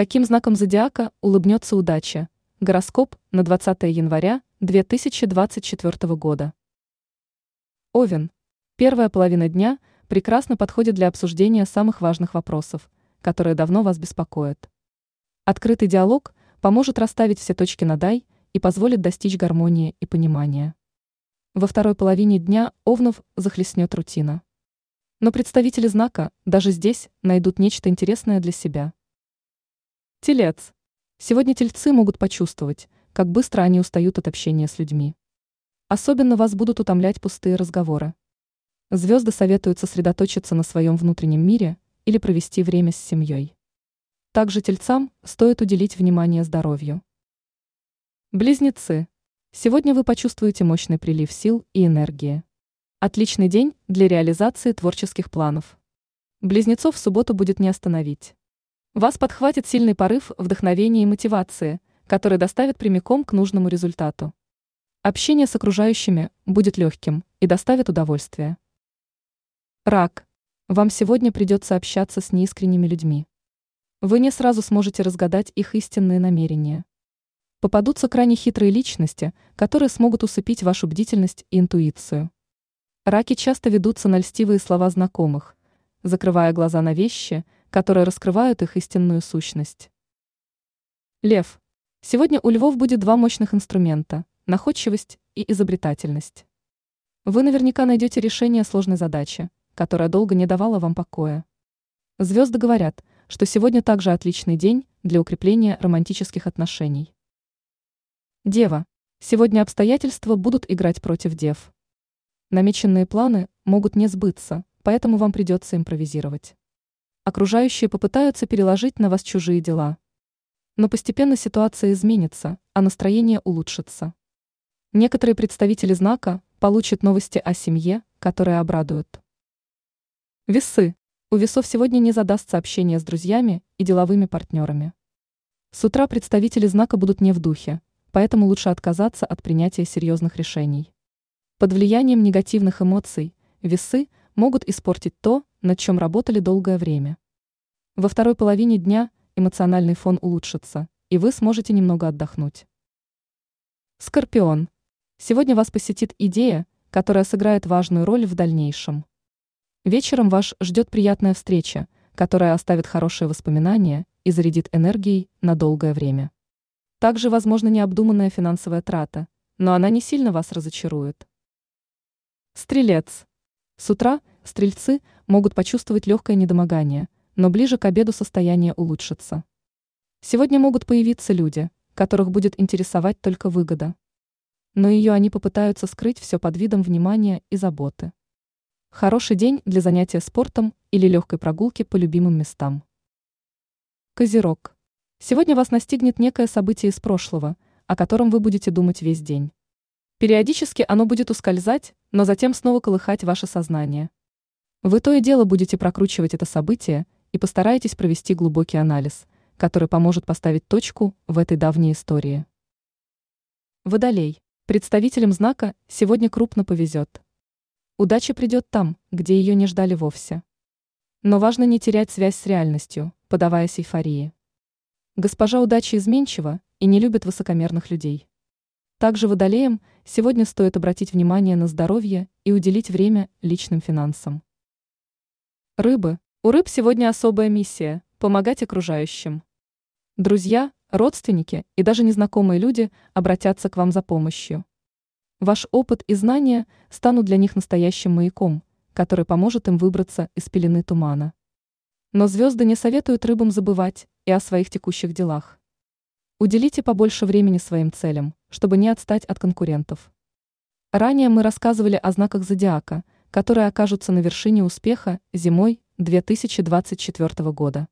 Каким знаком зодиака улыбнется удача? Гороскоп на 20 января 2024 года. Овен. Первая половина дня прекрасно подходит для обсуждения самых важных вопросов, которые давно вас беспокоят. Открытый диалог поможет расставить все точки над «и» и позволит достичь гармонии и понимания. Во второй половине дня Овнов захлестнет рутина. Но представители знака даже здесь найдут нечто интересное для себя. Телец. Сегодня тельцы могут почувствовать, как быстро они устают от общения с людьми. Особенно вас будут утомлять пустые разговоры. Звезды советуют сосредоточиться на своем внутреннем мире или провести время с семьей. Также тельцам стоит уделить внимание здоровью. Близнецы. Сегодня вы почувствуете мощный прилив сил и энергии. Отличный день для реализации творческих планов. Близнецов в субботу будет не остановить. Вас подхватит сильный порыв вдохновения и мотивации, который доставит прямиком к нужному результату. Общение с окружающими будет легким и доставит удовольствие. Рак. Вам сегодня придется общаться с неискренними людьми. Вы не сразу сможете разгадать их истинные намерения. Попадутся крайне хитрые личности, которые смогут усыпить вашу бдительность и интуицию. Раки часто ведутся на льстивые слова знакомых, закрывая глаза на вещи, которые раскрывают их истинную сущность. Лев. Сегодня у львов будет два мощных инструмента – находчивость и изобретательность. Вы наверняка найдете решение сложной задачи, которая долго не давала вам покоя. Звезды говорят, что сегодня также отличный день для укрепления романтических отношений. Дева. Сегодня обстоятельства будут играть против дев. Намеченные планы могут не сбыться, поэтому вам придется импровизировать. Окружающие попытаются переложить на вас чужие дела. Но постепенно ситуация изменится, а настроение улучшится. Некоторые представители знака получат новости о семье, которые обрадуют. Весы. У весов сегодня не задастся общение с друзьями и деловыми партнерами. С утра представители знака будут не в духе, поэтому лучше отказаться от принятия серьезных решений. Под влиянием негативных эмоций весы могут испортить то, над чем работали долгое время. Во второй половине дня эмоциональный фон улучшится, и вы сможете немного отдохнуть. Скорпион. Сегодня вас посетит идея, которая сыграет важную роль в дальнейшем. Вечером вас ждет приятная встреча, которая оставит хорошие воспоминания и зарядит энергией на долгое время. Также возможна необдуманная финансовая трата, но она не сильно вас разочарует. Стрелец. С утра стрельцы могут почувствовать легкое недомогание, но ближе к обеду состояние улучшится. Сегодня могут появиться люди, которых будет интересовать только выгода. Но ее они попытаются скрыть все под видом внимания и заботы. Хороший день для занятия спортом или легкой прогулки по любимым местам. Козерог. Сегодня вас настигнет некое событие из прошлого, о котором вы будете думать весь день. Периодически оно будет ускользать, но затем снова колыхать ваше сознание. Вы то и дело будете прокручивать это событие и постараетесь провести глубокий анализ, который поможет поставить точку в этой давней истории. Водолей. Представителям знака сегодня крупно повезет. Удача придет там, где ее не ждали вовсе. Но важно не терять связь с реальностью, подаваясь эйфории. Госпожа удачи изменчива и не любит высокомерных людей. Также водолеям сегодня стоит обратить внимание на здоровье и уделить время личным финансам. Рыбы. У рыб сегодня особая миссия – помогать окружающим. Друзья, родственники и даже незнакомые люди обратятся к вам за помощью. Ваш опыт и знания станут для них настоящим маяком, который поможет им выбраться из пелены тумана. Но звезды не советуют рыбам забывать и о своих текущих делах. Уделите побольше времени своим целям, чтобы не отстать от конкурентов. Ранее мы рассказывали о знаках зодиака, которые окажутся на вершине успеха зимой 2024 года.